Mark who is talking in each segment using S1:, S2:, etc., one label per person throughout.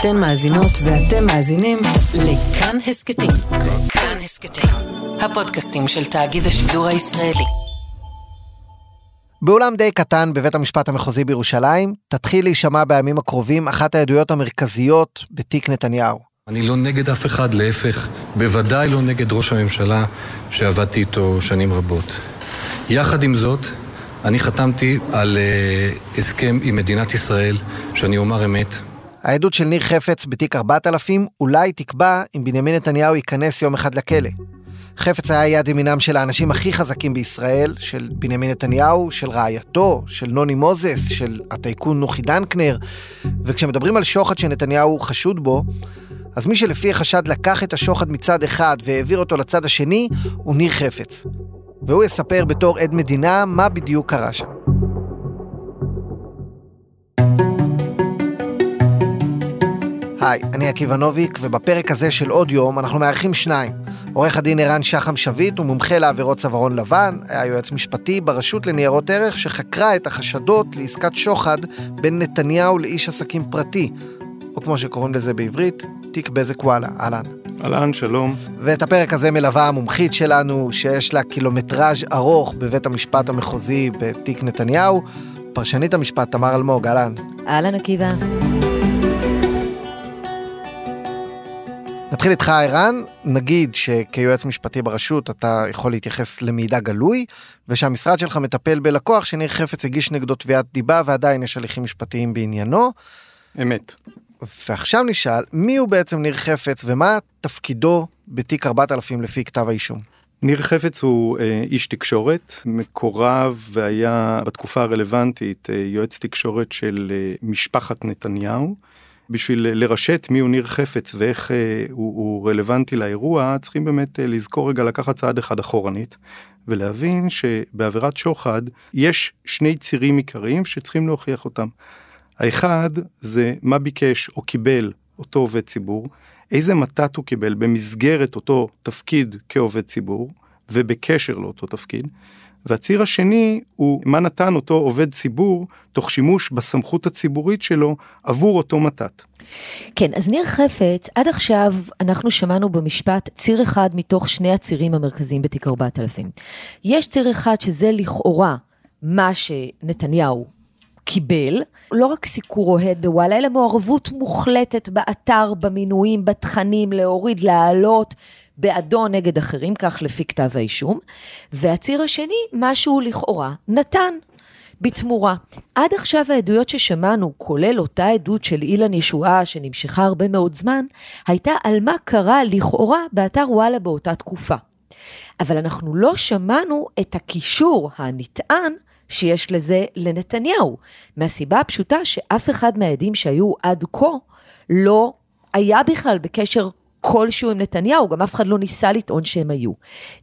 S1: אתן מאזינות ואתם מאזינים לכאן הסכתים. כאן הסכתים, הפודקאסטים של תאגיד השידור הישראלי.
S2: באולם די קטן בבית המשפט המחוזי בירושלים, תתחיל להישמע בימים הקרובים אחת העדויות המרכזיות בתיק נתניהו.
S3: אני לא נגד אף אחד, להפך, בוודאי לא נגד ראש הממשלה שעבדתי איתו שנים רבות. יחד עם זאת, אני חתמתי על uh, הסכם עם מדינת ישראל, שאני אומר אמת.
S2: העדות של ניר חפץ בתיק 4000 אולי תקבע אם בנימין נתניהו ייכנס יום אחד לכלא. חפץ היה יד ימינם של האנשים הכי חזקים בישראל, של בנימין נתניהו, של רעייתו, של נוני מוזס, של הטייקון נוחי דנקנר, וכשמדברים על שוחד שנתניהו חשוד בו, אז מי שלפי החשד לקח את השוחד מצד אחד והעביר אותו לצד השני, הוא ניר חפץ. והוא יספר בתור עד מדינה מה בדיוק קרה שם. היי, אני עקיבא נוביק, ובפרק הזה של עוד יום אנחנו מארחים שניים. עורך הדין ערן שחם שביט הוא מומחה לעבירות צווארון לבן, היה יועץ משפטי ברשות לניירות ערך שחקרה את החשדות לעסקת שוחד בין נתניהו לאיש עסקים פרטי, או כמו שקוראים לזה בעברית, תיק בזק וואלה. אהלן.
S4: אהלן, שלום.
S2: ואת הפרק הזה מלווה המומחית שלנו, שיש לה קילומטראז' ארוך בבית המשפט המחוזי בתיק נתניהו, פרשנית המשפט תמר אלמוג, אהלן.
S5: אהלן עקיבא.
S2: נתחיל איתך ערן, נגיד שכיועץ משפטי ברשות אתה יכול להתייחס למידע גלוי, ושהמשרד שלך מטפל בלקוח שניר חפץ הגיש נגדו תביעת דיבה ועדיין יש הליכים משפטיים בעניינו.
S4: אמת.
S2: ועכשיו נשאל, מי הוא בעצם ניר חפץ ומה תפקידו בתיק 4000 לפי כתב האישום?
S4: ניר חפץ הוא אה, איש תקשורת, מקורב והיה בתקופה הרלוונטית אה, יועץ תקשורת של אה, משפחת נתניהו. בשביל לרשת מי הוא ניר חפץ ואיך אה, הוא, הוא רלוונטי לאירוע, צריכים באמת אה, לזכור רגע לקחת צעד אחד אחורנית, ולהבין שבעבירת שוחד יש שני צירים עיקריים שצריכים להוכיח אותם. האחד זה מה ביקש או קיבל אותו עובד ציבור, איזה מתת הוא קיבל במסגרת אותו תפקיד כעובד ציבור ובקשר לאותו תפקיד. והציר השני הוא מה נתן אותו עובד ציבור תוך שימוש בסמכות הציבורית שלו עבור אותו מתת.
S5: כן, אז ניר חפץ, עד עכשיו אנחנו שמענו במשפט ציר אחד מתוך שני הצירים המרכזיים בתיק 4000. יש ציר אחד שזה לכאורה מה שנתניהו קיבל, לא רק סיקור אוהד בוואלה, אלא מעורבות מוחלטת באתר, במינויים, בתכנים, להוריד, להעלות, בעדו נגד אחרים, כך לפי כתב האישום. והציר השני, משהו לכאורה נתן. בתמורה. עד עכשיו העדויות ששמענו, כולל אותה עדות של אילן ישועה שנמשכה הרבה מאוד זמן, הייתה על מה קרה לכאורה באתר וואלה באותה תקופה. אבל אנחנו לא שמענו את הקישור הנטען שיש לזה לנתניהו, מהסיבה הפשוטה שאף אחד מהעדים שהיו עד כה לא היה בכלל בקשר כלשהו עם נתניהו, גם אף אחד לא ניסה לטעון שהם היו.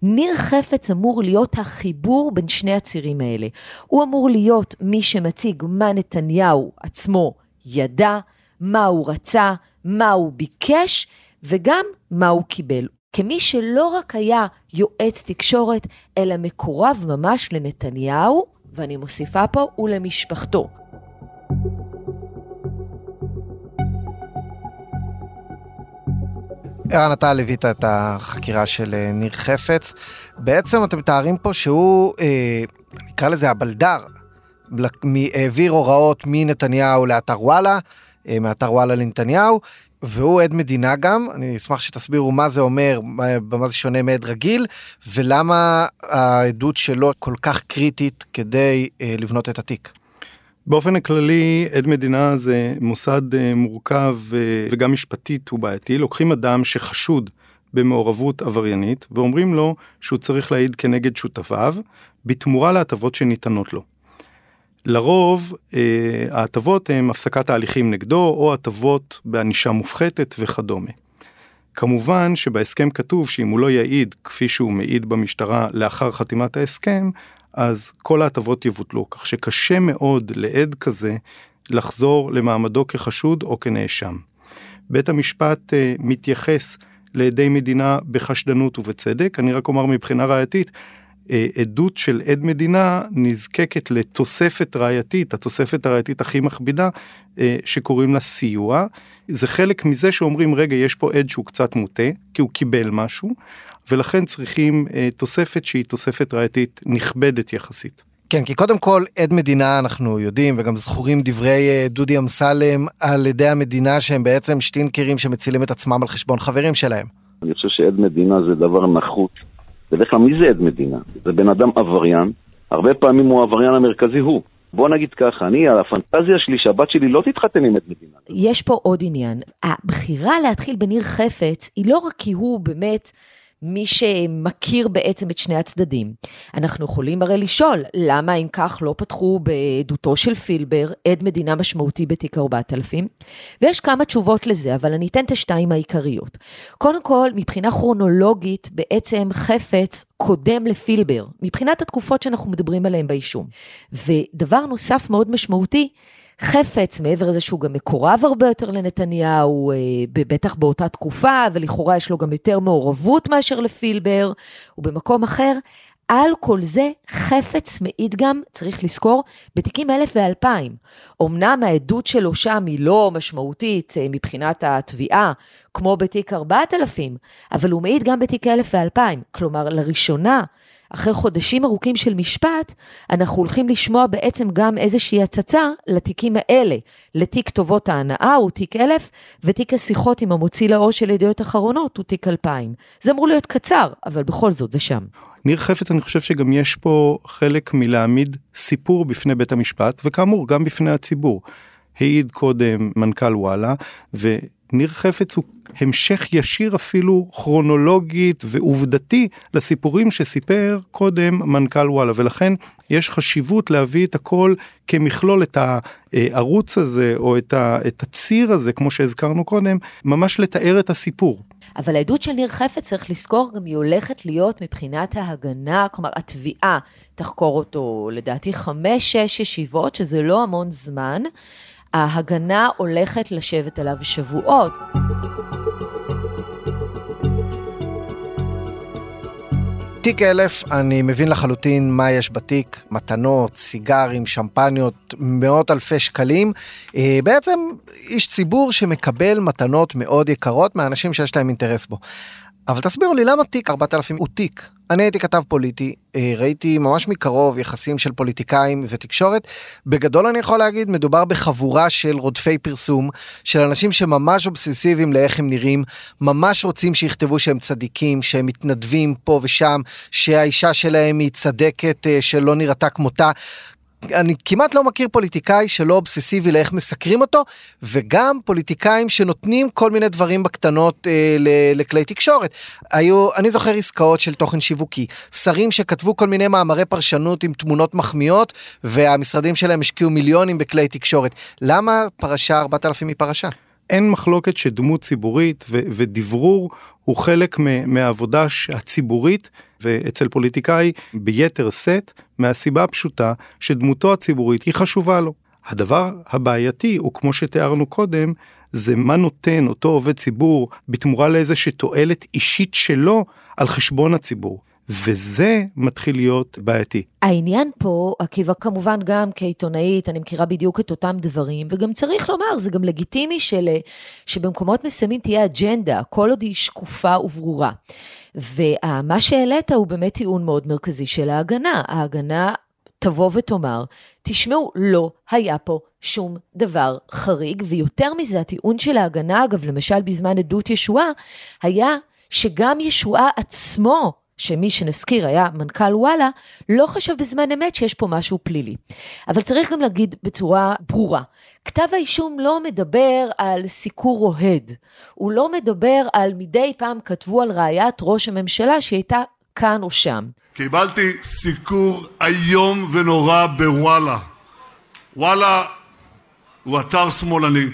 S5: ניר חפץ אמור להיות החיבור בין שני הצירים האלה. הוא אמור להיות מי שמציג מה נתניהו עצמו ידע, מה הוא רצה, מה הוא ביקש, וגם מה הוא קיבל. כמי שלא רק היה יועץ תקשורת, אלא מקורב ממש לנתניהו, ואני מוסיפה פה, ולמשפחתו.
S2: ערן, אתה ליווית את החקירה של אה, ניר חפץ. בעצם אתם מתארים פה שהוא, אה, נקרא לזה הבלדר, העביר הוראות מנתניהו לאתר וואלה, אה, מאתר וואלה לנתניהו, והוא עד מדינה גם, אני אשמח שתסבירו מה זה אומר, במה זה שונה מעד רגיל, ולמה העדות שלו כל כך קריטית כדי לבנות את התיק.
S4: באופן הכללי, עד מדינה זה מוסד אה, מורכב אה, וגם משפטית הוא בעייתי. לוקחים אדם שחשוד במעורבות עבריינית ואומרים לו שהוא צריך להעיד כנגד שותפיו בתמורה להטבות שניתנות לו. לרוב אה, ההטבות הן הפסקת ההליכים נגדו או הטבות בענישה מופחתת וכדומה. כמובן שבהסכם כתוב שאם הוא לא יעיד כפי שהוא מעיד במשטרה לאחר חתימת ההסכם, אז כל ההטבות יבוטלו, כך שקשה מאוד לעד כזה לחזור למעמדו כחשוד או כנאשם. בית המשפט אה, מתייחס לעדי מדינה בחשדנות ובצדק, אני רק אומר מבחינה ראייתית, עדות של עד מדינה נזקקת לתוספת ראייתית, התוספת הראייתית הכי מכבידה, שקוראים לה סיוע. זה חלק מזה שאומרים, רגע, יש פה עד שהוא קצת מוטה, כי הוא קיבל משהו, ולכן צריכים תוספת שהיא תוספת ראייתית נכבדת יחסית.
S2: כן, כי קודם כל עד מדינה אנחנו יודעים, וגם זכורים דברי אה, דודי אמסלם על עדי המדינה שהם בעצם שטינקרים שמצילים את עצמם על חשבון חברים שלהם.
S6: אני חושב שעד מדינה זה דבר נחות. בדרך כלל מי זה עד מדינה? זה בן אדם עבריין, הרבה פעמים הוא העבריין המרכזי הוא. בוא נגיד ככה, אני, הפנטזיה שלי שהבת שלי לא תתחתן עם עד מדינה.
S5: יש פה עוד עניין. הבחירה להתחיל בניר חפץ היא לא רק כי הוא באמת... מי שמכיר בעצם את שני הצדדים. אנחנו יכולים הרי לשאול, למה אם כך לא פתחו בעדותו של פילבר עד מדינה משמעותי בתיק 4000? ויש כמה תשובות לזה, אבל אני אתן את השתיים העיקריות. קודם כל, מבחינה כרונולוגית, בעצם חפץ קודם לפילבר, מבחינת התקופות שאנחנו מדברים עליהן באישום. ודבר נוסף מאוד משמעותי, חפץ, מעבר לזה שהוא גם מקורב הרבה יותר לנתניהו, אה, בטח באותה תקופה, ולכאורה יש לו גם יותר מעורבות מאשר לפילבר, ובמקום אחר, על כל זה חפץ מעיד גם, צריך לזכור, בתיקים אלף ואלפיים. אמנם העדות שלו שם היא לא משמעותית אה, מבחינת התביעה, כמו בתיק ארבעת אלפים, אבל הוא מעיד גם בתיק אלף ואלפיים. כלומר, לראשונה, אחרי חודשים ארוכים של משפט, אנחנו הולכים לשמוע בעצם גם איזושהי הצצה לתיקים האלה, לתיק טובות ההנאה הוא תיק אלף, ותיק השיחות עם המוציא לאור של ידיעות אחרונות הוא תיק אלפיים. זה אמור להיות קצר, אבל בכל זאת זה שם.
S4: ניר חפץ, אני חושב שגם יש פה חלק מלהעמיד סיפור בפני בית המשפט, וכאמור, גם בפני הציבור. העיד קודם מנכ"ל וואלה, ו... ניר חפץ הוא המשך ישיר אפילו כרונולוגית ועובדתי לסיפורים שסיפר קודם מנכ"ל וואלה, ולכן יש חשיבות להביא את הכל כמכלול, את הערוץ הזה או את, הציר הזה, כמו שהזכרנו קודם, ממש לתאר את הסיפור.
S5: אבל העדות של ניר חפץ, צריך לזכור, גם היא הולכת להיות מבחינת ההגנה, כלומר, התביעה תחקור אותו, לדעתי, חמש-שש ישיבות, שזה לא המון זמן. ההגנה הולכת לשבת עליו שבועות.
S2: תיק אלף, אני מבין לחלוטין מה יש בתיק, מתנות, סיגרים, שמפניות, מאות אלפי שקלים. אה, בעצם איש ציבור שמקבל מתנות מאוד יקרות מאנשים שיש להם אינטרס בו. אבל תסבירו לי למה תיק 4000 הוא תיק. אני הייתי כתב פוליטי, אה, ראיתי ממש מקרוב יחסים של פוליטיקאים ותקשורת. בגדול אני יכול להגיד, מדובר בחבורה של רודפי פרסום, של אנשים שממש אובססיביים לאיך הם נראים, ממש רוצים שיכתבו שהם צדיקים, שהם מתנדבים פה ושם, שהאישה שלהם היא צדקת אה, שלא נראתה כמותה. אני כמעט לא מכיר פוליטיקאי שלא אובססיבי לאיך מסקרים אותו, וגם פוליטיקאים שנותנים כל מיני דברים בקטנות אה, לכלי תקשורת. היו, אני זוכר עסקאות של תוכן שיווקי, שרים שכתבו כל מיני מאמרי פרשנות עם תמונות מחמיאות, והמשרדים שלהם השקיעו מיליונים בכלי תקשורת. למה פרשה 4000 היא פרשה?
S4: אין מחלוקת שדמות ציבורית ו- ודברור הוא חלק מהעבודה הציבורית ואצל פוליטיקאי ביתר שאת, מהסיבה הפשוטה שדמותו הציבורית היא חשובה לו. הדבר הבעייתי הוא כמו שתיארנו קודם, זה מה נותן אותו עובד ציבור בתמורה לאיזושהי תועלת אישית שלו על חשבון הציבור. וזה מתחיל להיות בעייתי.
S5: העניין פה, עקיבא, כמובן גם כעיתונאית, אני מכירה בדיוק את אותם דברים, וגם צריך לומר, זה גם לגיטימי של, שבמקומות מסוימים תהיה אג'נדה, כל עוד היא שקופה וברורה. ומה שהעלית הוא באמת טיעון מאוד מרכזי של ההגנה. ההגנה תבוא ותאמר, תשמעו, לא היה פה שום דבר חריג, ויותר מזה, הטיעון של ההגנה, אגב, למשל בזמן עדות ישועה, היה שגם ישועה עצמו, שמי שנזכיר היה מנכ"ל וואלה, לא חשב בזמן אמת שיש פה משהו פלילי. אבל צריך גם להגיד בצורה ברורה, כתב האישום לא מדבר על סיקור אוהד, הוא לא מדבר על מדי פעם כתבו על רעיית ראש הממשלה שהייתה כאן או שם.
S7: קיבלתי סיקור איום ונורא בוואלה. וואלה הוא אתר שמאלני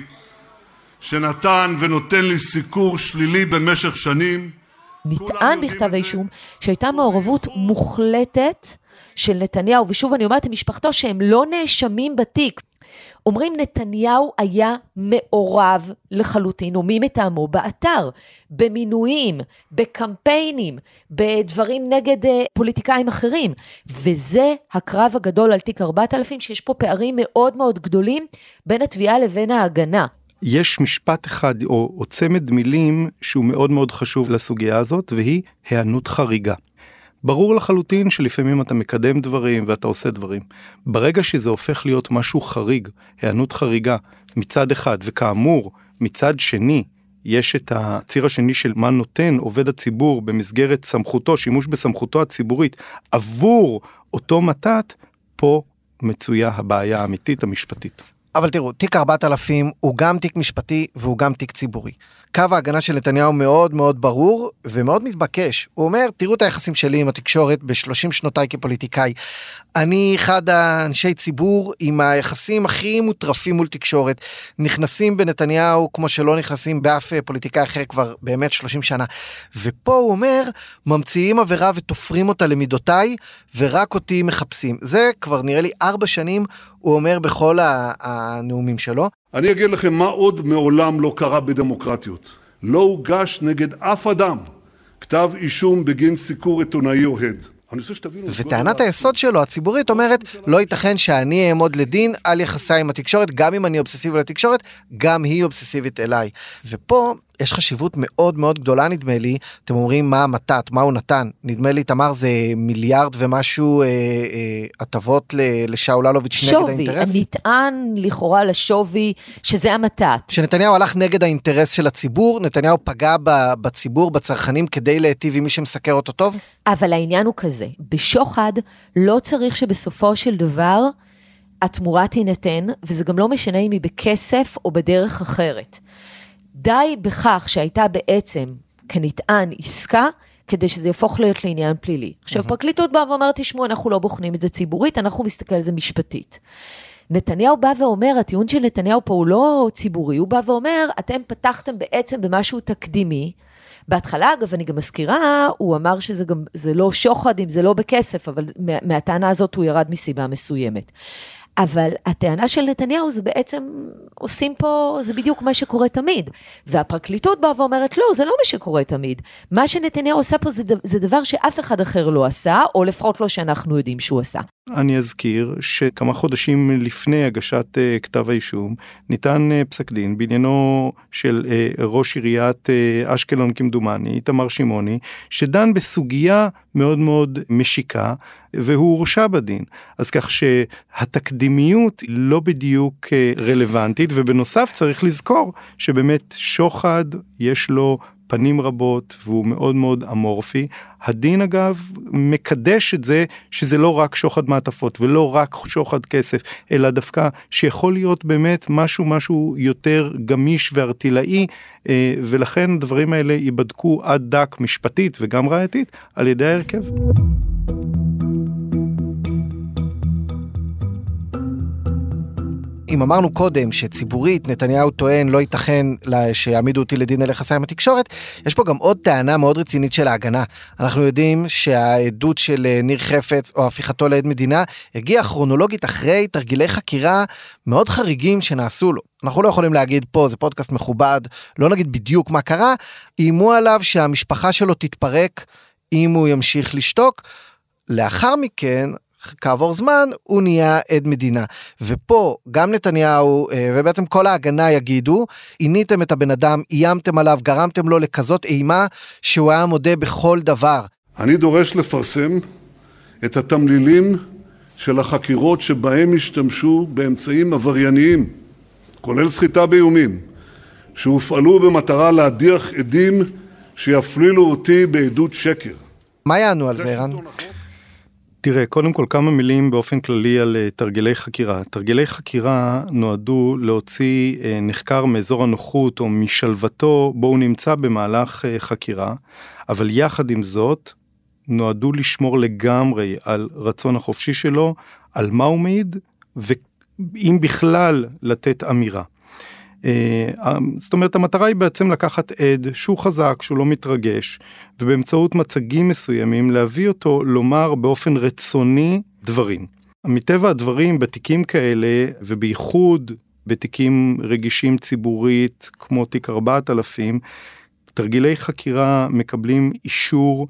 S7: שנתן ונותן לי סיקור שלילי במשך שנים.
S5: נטען בכתב האישום שהייתה מעורבות מוחלטת של נתניהו, ושוב אני אומרת למשפחתו שהם לא נאשמים בתיק. אומרים נתניהו היה מעורב לחלוטין, או מי מטעמו, באתר, במינויים, בקמפיינים, בדברים נגד uh, פוליטיקאים אחרים. וזה הקרב הגדול על תיק 4000, שיש פה פערים מאוד מאוד גדולים בין התביעה לבין ההגנה.
S4: יש משפט אחד או, או צמד מילים שהוא מאוד מאוד חשוב לסוגיה הזאת, והיא היענות חריגה. ברור לחלוטין שלפעמים אתה מקדם דברים ואתה עושה דברים. ברגע שזה הופך להיות משהו חריג, היענות חריגה, מצד אחד, וכאמור, מצד שני, יש את הציר השני של מה נותן עובד הציבור במסגרת סמכותו, שימוש בסמכותו הציבורית עבור אותו מתת, פה מצויה הבעיה האמיתית המשפטית.
S2: אבל תראו, תיק 4000 הוא גם תיק משפטי והוא גם תיק ציבורי. קו ההגנה של נתניהו מאוד מאוד ברור ומאוד מתבקש. הוא אומר, תראו את היחסים שלי עם התקשורת ב-30 שנותיי כפוליטיקאי. אני אחד האנשי ציבור עם היחסים הכי מוטרפים מול תקשורת. נכנסים בנתניהו כמו שלא נכנסים באף פוליטיקאי אחר כבר באמת 30 שנה. ופה הוא אומר, ממציאים עבירה ותופרים אותה למידותיי, ורק אותי מחפשים. זה כבר נראה לי ארבע שנים, הוא אומר בכל הנאומים שלו.
S7: אני אגיד לכם מה עוד מעולם לא קרה בדמוקרטיות. לא הוגש נגד אף אדם כתב אישום בגין סיקור עיתונאי אוהד.
S2: וטענת היסוד שלו, הציבורית, אומרת, לא ייתכן שאני אעמוד לדין על יחסיי עם התקשורת, גם אם אני אובססיבי לתקשורת, גם היא אובססיבית אליי. ופה יש חשיבות מאוד מאוד גדולה נדמה לי, אתם אומרים מה המתת, מה הוא נתן, נדמה לי תמר זה מיליארד ומשהו הטבות אה, אה, לשאול אלוביץ' נגד האינטרס.
S5: שווי, נטען לכאורה לשווי שזה המתת.
S2: שנתניהו הלך נגד האינטרס של הציבור, נתניהו פגע בציבור, בצרכנים כדי להיטיב עם מי שמסקר אותו טוב?
S5: אבל העניין הוא כזה, בשוחד לא צריך שבסופו של דבר התמורה תינתן, וזה גם לא משנה אם היא בכסף או בדרך אחרת. די בכך שהייתה בעצם, כנטען, עסקה, כדי שזה יהפוך להיות לעניין פלילי. עכשיו, פרקליטות באה ואומרת, תשמעו, אנחנו לא בוחנים את זה ציבורית, אנחנו מסתכל על זה משפטית. נתניהו בא ואומר, הטיעון של נתניהו פה הוא לא ציבורי, הוא בא ואומר, אתם פתחתם בעצם במשהו תקדימי. בהתחלה, אגב, אני גם מזכירה, הוא אמר שזה גם, זה לא שוחד אם זה לא בכסף, אבל מהטענה הזאת הוא ירד מסיבה מסוימת. אבל הטענה של נתניהו זה בעצם, עושים פה, זה בדיוק מה שקורה תמיד. והפרקליטות באה ואומרת, לא, זה לא מה שקורה תמיד. מה שנתניהו עושה פה זה, זה דבר שאף אחד אחר לא עשה, או לפחות לא שאנחנו יודעים שהוא עשה.
S4: אני אזכיר שכמה חודשים לפני הגשת uh, כתב האישום ניתן uh, פסק דין בעניינו של uh, ראש עיריית אשקלון כמדומני, איתמר שמעוני, שדן בסוגיה מאוד מאוד משיקה והוא הורשע בדין. אז כך שהתקדימיות לא בדיוק רלוונטית ובנוסף צריך לזכור שבאמת שוחד יש לו פנים רבות והוא מאוד מאוד אמורפי. הדין אגב מקדש את זה שזה לא רק שוחד מעטפות ולא רק שוחד כסף, אלא דווקא שיכול להיות באמת משהו משהו יותר גמיש וארטילאי, אה, ולכן הדברים האלה ייבדקו עד דק משפטית וגם ראייתית על ידי ההרכב.
S2: אם אמרנו קודם שציבורית נתניהו טוען לא ייתכן שיעמידו אותי לדין על יחסי עם התקשורת, יש פה גם עוד טענה מאוד רצינית של ההגנה. אנחנו יודעים שהעדות של אה, ניר חפץ או הפיכתו לעד מדינה הגיעה כרונולוגית אחרי תרגילי חקירה מאוד חריגים שנעשו לו. אנחנו לא יכולים להגיד פה, זה פודקאסט מכובד, לא נגיד בדיוק מה קרה, איימו עליו שהמשפחה שלו תתפרק אם הוא ימשיך לשתוק. לאחר מכן, כעבור זמן הוא נהיה עד מדינה. ופה גם נתניהו אה, ובעצם כל ההגנה יגידו, עיניתם את הבן אדם, איימתם עליו, גרמתם לו לכזאת אימה שהוא היה מודה בכל דבר.
S7: אני דורש לפרסם את התמלילים של החקירות שבהם השתמשו באמצעים עברייניים, כולל סחיטה באיומים, שהופעלו במטרה להדיח עדים שיפלילו אותי בעדות שקר.
S2: מה יענו על זה, ערן?
S4: תראה, קודם כל כמה מילים באופן כללי על uh, תרגילי חקירה. תרגילי חקירה נועדו להוציא uh, נחקר מאזור הנוחות או משלוותו בו הוא נמצא במהלך uh, חקירה, אבל יחד עם זאת נועדו לשמור לגמרי על רצון החופשי שלו, על מה הוא מעיד, ואם בכלל לתת אמירה. אה, זאת אומרת המטרה היא בעצם לקחת עד שהוא חזק, שהוא לא מתרגש, ובאמצעות מצגים מסוימים להביא אותו לומר באופן רצוני דברים. מטבע הדברים בתיקים כאלה, ובייחוד בתיקים רגישים ציבורית כמו תיק 4000, תרגילי חקירה מקבלים אישור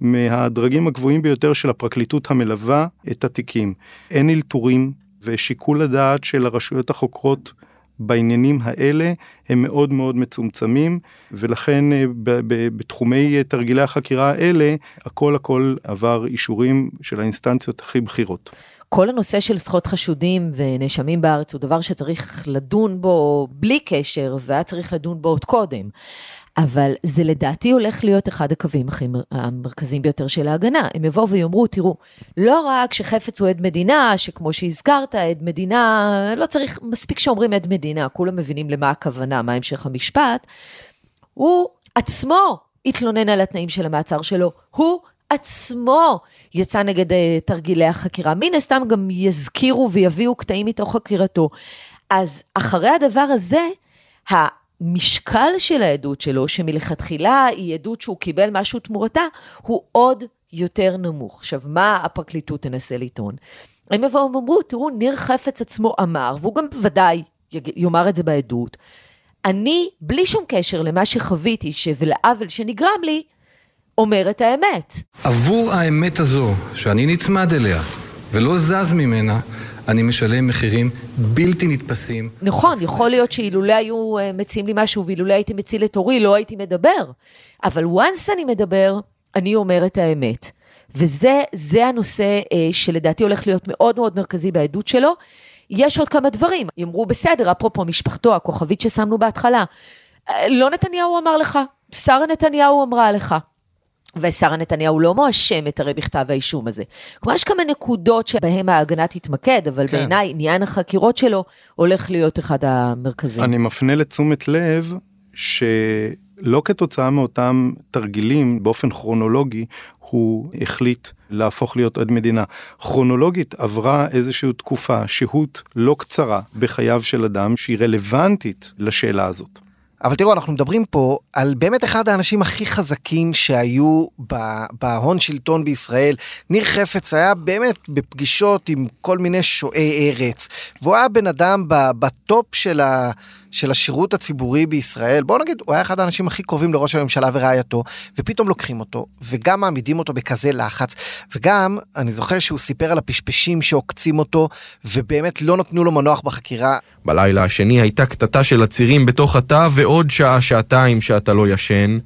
S4: מהדרגים הגבוהים ביותר של הפרקליטות המלווה את התיקים. אין אלתורים ושיקול הדעת של הרשויות החוקרות בעניינים האלה הם מאוד מאוד מצומצמים, ולכן אה, בתחומי אה, תרגילי החקירה האלה, הכל הכל עבר אישורים של האינסטנציות הכי בכירות.
S5: כל הנושא של זכות חשודים ונאשמים בארץ הוא דבר שצריך לדון בו בלי קשר, והיה צריך לדון בו עוד קודם. אבל זה לדעתי הולך להיות אחד הקווים הכי המרכזיים ביותר של ההגנה. הם יבואו ויאמרו, תראו, לא רק שחפץ הוא עד מדינה, שכמו שהזכרת, עד מדינה, לא צריך, מספיק שאומרים עד מדינה, כולם מבינים למה הכוונה, מה המשך המשפט, הוא עצמו התלונן על התנאים של המעצר שלו, הוא עצמו יצא נגד uh, תרגילי החקירה. מן הסתם גם יזכירו ויביאו קטעים מתוך חקירתו. אז אחרי הדבר הזה, המשקל של העדות שלו, שמלכתחילה היא עדות שהוא קיבל משהו תמורתה, הוא עוד יותר נמוך. עכשיו, מה הפרקליטות תנסה לטעון? הם יבואו ואומרו, תראו, ניר חפץ עצמו אמר, והוא גם בוודאי יאמר את זה בעדות, אני, בלי שום קשר למה שחוויתי ולעוול שנגרם לי, אומר את האמת.
S3: עבור האמת הזו, שאני נצמד אליה ולא זז ממנה, אני משלם מחירים בלתי נתפסים.
S5: נכון, יכול להיות שאילולא היו אה, מציעים לי משהו ואילולא הייתי מציל את אורי, לא הייתי מדבר. אבל once אני מדבר, אני אומר את האמת. וזה הנושא אה, שלדעתי הולך להיות מאוד מאוד מרכזי בעדות שלו. יש עוד כמה דברים, יאמרו בסדר, אפרופו משפחתו, הכוכבית ששמנו בהתחלה. אה, לא נתניהו אמר לך, שרה נתניהו אמרה לך. ושרה נתניהו לא מואשם את הרי בכתב האישום הזה. כלומר, יש כמה נקודות שבהן ההגנה תתמקד, אבל כן. בעיניי עניין החקירות שלו הולך להיות אחד המרכזיים.
S4: אני מפנה לתשומת לב שלא כתוצאה מאותם תרגילים באופן כרונולוגי, הוא החליט להפוך להיות עד מדינה. כרונולוגית עברה איזושהי תקופה, שהות לא קצרה בחייו של אדם שהיא רלוונטית לשאלה הזאת.
S2: אבל תראו, אנחנו מדברים פה על באמת אחד האנשים הכי חזקים שהיו בהון שלטון בישראל. ניר חפץ היה באמת בפגישות עם כל מיני שועי ארץ, והוא היה בן אדם בטופ של ה... של השירות הציבורי בישראל, בואו נגיד, הוא היה אחד האנשים הכי קרובים לראש הממשלה ורעייתו, ופתאום לוקחים אותו, וגם מעמידים אותו בכזה לחץ, וגם, אני זוכר שהוא סיפר על הפשפשים שעוקצים אותו, ובאמת לא נתנו לו מנוח בחקירה.
S8: בלילה השני הייתה קטטה של עצירים בתוך התא, ועוד שעה-שעתיים שאתה לא ישן.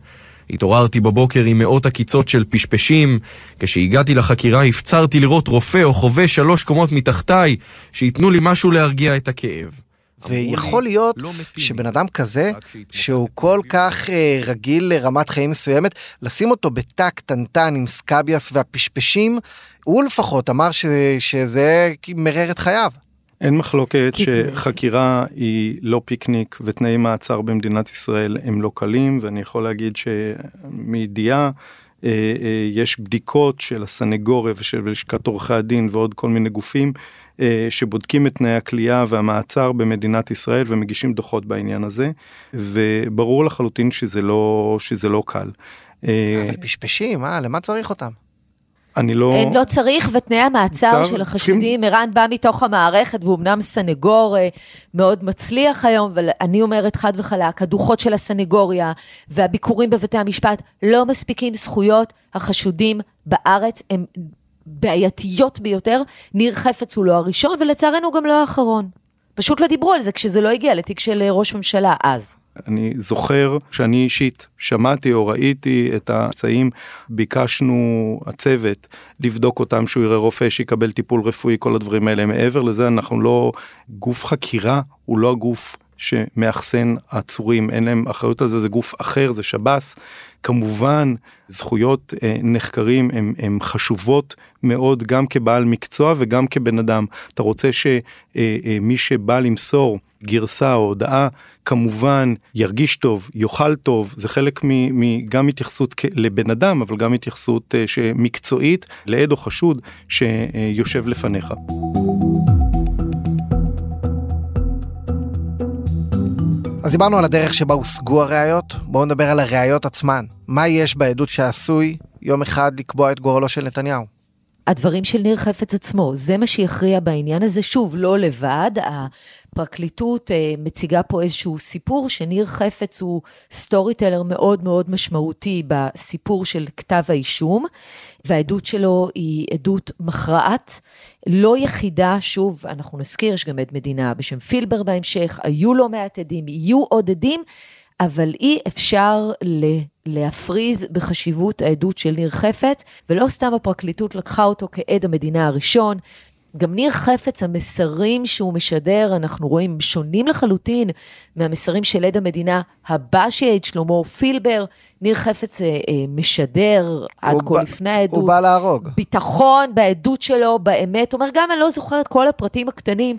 S8: התעוררתי בבוקר עם מאות עקיצות של פשפשים. כשהגעתי לחקירה הפצרתי לראות רופא או חובש שלוש קומות מתחתיי, שייתנו לי משהו להרגיע את הכאב.
S2: ויכול להיות לא שבן אדם כזה, שהוא כל כך אה, רגיל לרמת חיים מסוימת, לשים אותו בתא קטנטן עם סקביאס והפשפשים, הוא לפחות אמר ש, שזה מרר את חייו.
S4: אין מחלוקת שחקירה היא לא פיקניק ותנאי מעצר במדינת ישראל הם לא קלים, ואני יכול להגיד שמידיעה אה, אה, יש בדיקות של הסנגוריה ושל לשכת עורכי הדין ועוד כל מיני גופים שבודקים את תנאי הכלייה והמעצר במדינת ישראל ומגישים דוחות בעניין הזה, וברור לחלוטין שזה לא, שזה לא קל.
S2: אבל פשפשים, אה, למה צריך אותם?
S4: אני לא...
S5: אין, לא צריך, ותנאי המעצר של החשודים, ערן בא מתוך המערכת, והוא אמנם סנגור אה, מאוד מצליח היום, אבל אני אומרת חד וחלק, הדוחות של הסנגוריה והביקורים בבתי המשפט לא מספיקים זכויות החשודים בארץ, הם בעייתיות ביותר. ניר חפץ הוא לא הראשון, ולצערנו גם לא האחרון. פשוט לא דיברו על זה כשזה לא הגיע לתיק של אה, ראש ממשלה אז.
S4: אני זוכר שאני אישית שמעתי או ראיתי את הפצעים, ביקשנו הצוות לבדוק אותם, שהוא יראה רופא שיקבל טיפול רפואי, כל הדברים האלה. מעבר לזה אנחנו לא, גוף חקירה הוא לא הגוף שמאחסן עצורים, אין להם אחריות על זה, זה גוף אחר, זה שב"ס. כמובן, זכויות אה, נחקרים הן חשובות מאוד גם כבעל מקצוע וגם כבן אדם. אתה רוצה שמי אה, אה, שבא למסור גרסה או הודעה, כמובן ירגיש טוב, יאכל טוב, זה חלק מ, גם התייחסות לבן אדם, אבל גם התייחסות אה, מקצועית לעד או חשוד שיושב לפניך.
S2: אז דיברנו על הדרך שבה הושגו הראיות, בואו נדבר על הראיות עצמן. מה יש בעדות שעשוי יום אחד לקבוע את גורלו של נתניהו?
S5: הדברים של ניר חפץ עצמו, זה מה שיכריע בעניין הזה. שוב, לא לבד, הפרקליטות אה, מציגה פה איזשהו סיפור, שניר חפץ הוא סטורי טלר מאוד מאוד משמעותי בסיפור של כתב האישום, והעדות שלו היא עדות מכרעת, לא יחידה, שוב, אנחנו נזכיר, יש גם עד מדינה בשם פילבר בהמשך, היו לא מעט עדים, יהיו עוד עדים. אבל אי אפשר להפריז בחשיבות העדות של ניר חפץ, ולא סתם הפרקליטות לקחה אותו כעד המדינה הראשון. גם ניר חפץ, המסרים שהוא משדר, אנחנו רואים, שונים לחלוטין מהמסרים של עד המדינה הבא שהעד שלמה פילבר. ניר חפץ אה, אה, משדר עד כה לפני העדות.
S2: הוא בא להרוג.
S5: ביטחון בעדות שלו, באמת. הוא אומר, גם אני לא זוכרת כל הפרטים הקטנים,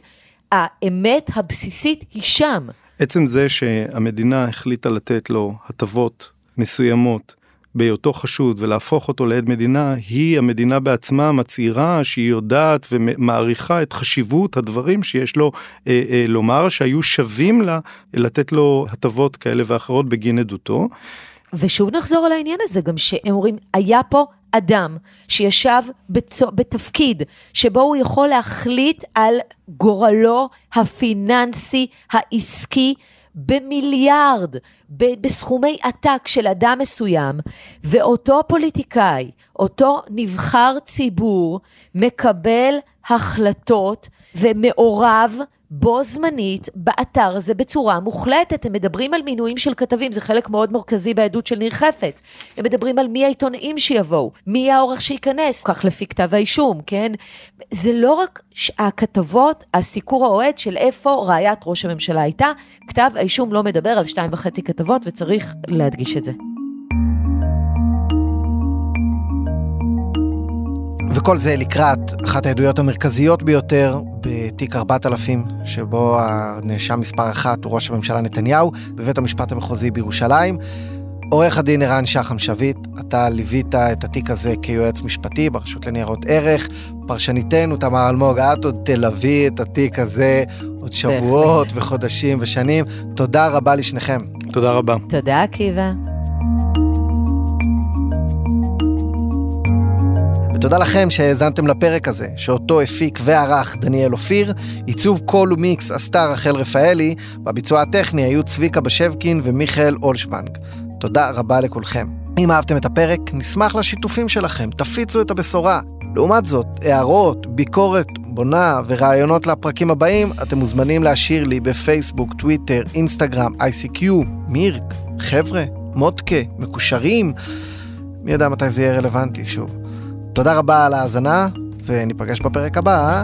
S5: האמת הבסיסית היא שם.
S4: עצם זה שהמדינה החליטה לתת לו הטבות מסוימות בהיותו חשוד ולהפוך אותו לעד מדינה, היא המדינה בעצמה מצהירה שהיא יודעת ומעריכה את חשיבות הדברים שיש לו אה, אה, לומר, שהיו שווים לה לתת לו הטבות כאלה ואחרות בגין עדותו.
S5: ושוב נחזור על העניין הזה, גם שהם אומרים, היה פה אדם שישב בצו, בתפקיד שבו הוא יכול להחליט על גורלו הפיננסי, העסקי, במיליארד, ב- בסכומי עתק של אדם מסוים, ואותו פוליטיקאי, אותו נבחר ציבור, מקבל החלטות ומעורב בו זמנית באתר הזה בצורה מוחלטת. הם מדברים על מינויים של כתבים, זה חלק מאוד מרכזי בעדות של ניר חפץ. הם מדברים על מי העיתונאים שיבואו, מי יהיה העורך שייכנס, כך לפי כתב האישום, כן? זה לא רק הכתבות, הסיקור האוהד של איפה רעיית ראש הממשלה הייתה, כתב האישום לא מדבר על שתיים וחצי כתבות וצריך להדגיש את זה.
S2: וכל זה לקראת אחת העדויות המרכזיות ביותר בתיק 4000, שבו הנאשם מספר אחת הוא ראש הממשלה נתניהו, בבית המשפט המחוזי בירושלים. עורך הדין ערן שחם שביט, אתה ליווית את התיק הזה כיועץ משפטי ברשות לניירות ערך. פרשניתנו תמר אלמוג, את עוד תלווי את התיק הזה עוד שבועות וחודשים ושנים. תודה רבה לשניכם.
S4: תודה רבה.
S5: תודה, עקיבא.
S2: ותודה לכם שהאזנתם לפרק הזה, שאותו הפיק וערך דניאל אופיר, עיצוב קול ומיקס עשתה רחל רפאלי, בביצוע הטכני היו צביקה בשבקין ומיכאל אולשוונג. תודה רבה לכולכם. אם אהבתם את הפרק, נשמח לשיתופים שלכם, תפיצו את הבשורה. לעומת זאת, הערות, ביקורת בונה ורעיונות לפרקים הבאים, אתם מוזמנים להשאיר לי בפייסבוק, טוויטר, אינסטגרם, ICQ, מירק, חבר'ה, מודקה, מקושרים. מי יודע מתי זה יהיה רלוונטי שוב. תודה רבה על ההאזנה, וניפגש בפרק הבא.